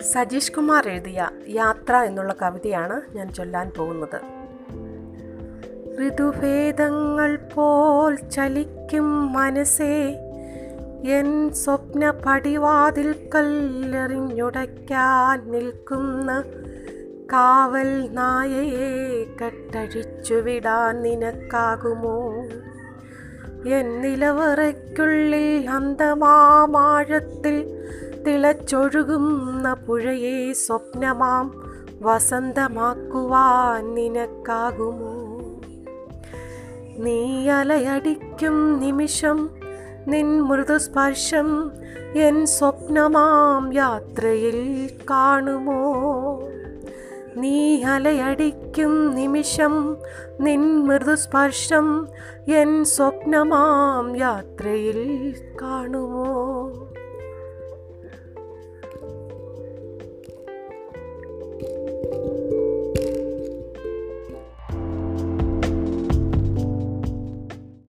സജീഷ് കുമാർ എഴുതിയ യാത്ര എന്നുള്ള കവിതയാണ് ഞാൻ ചൊല്ലാൻ പോകുന്നത്. ഋതുഭേദങ്ങൾ പോൽ ചലിക്കും മനസ്സേ എൻ സ്വപ്ന പടിവാതിൽ കല്ലെറിഞ്ഞുടയ്ക്കാൻ നിൽക്കുന്ന കാവൽ നായയെ കെട്ടഴിച്ചുവിടാൻ നിനക്കാകുമോ? എൻ നിലവറയ്ക്കുള്ളിൽ അന്തമാമാഴത്തിൽ തിളച്ചൊഴുകുന്ന പുഴയെ സ്വപ്നമാം വസന്തമാക്കുവാൻ നിനക്കാകുമോ? നീ അലയടിക്കും നിമിഷം നിൻ മൃദുസ്പർശം എൻ സ്വപ്നമാം യാത്രയിൽ കാണുമോ? നീ അലയടിക്കും നിമിഷം നിൻ മൃദുസ്പർശം എൻ സ്വപ്നമാം യാത്രയിൽ കാണുമോ? thank you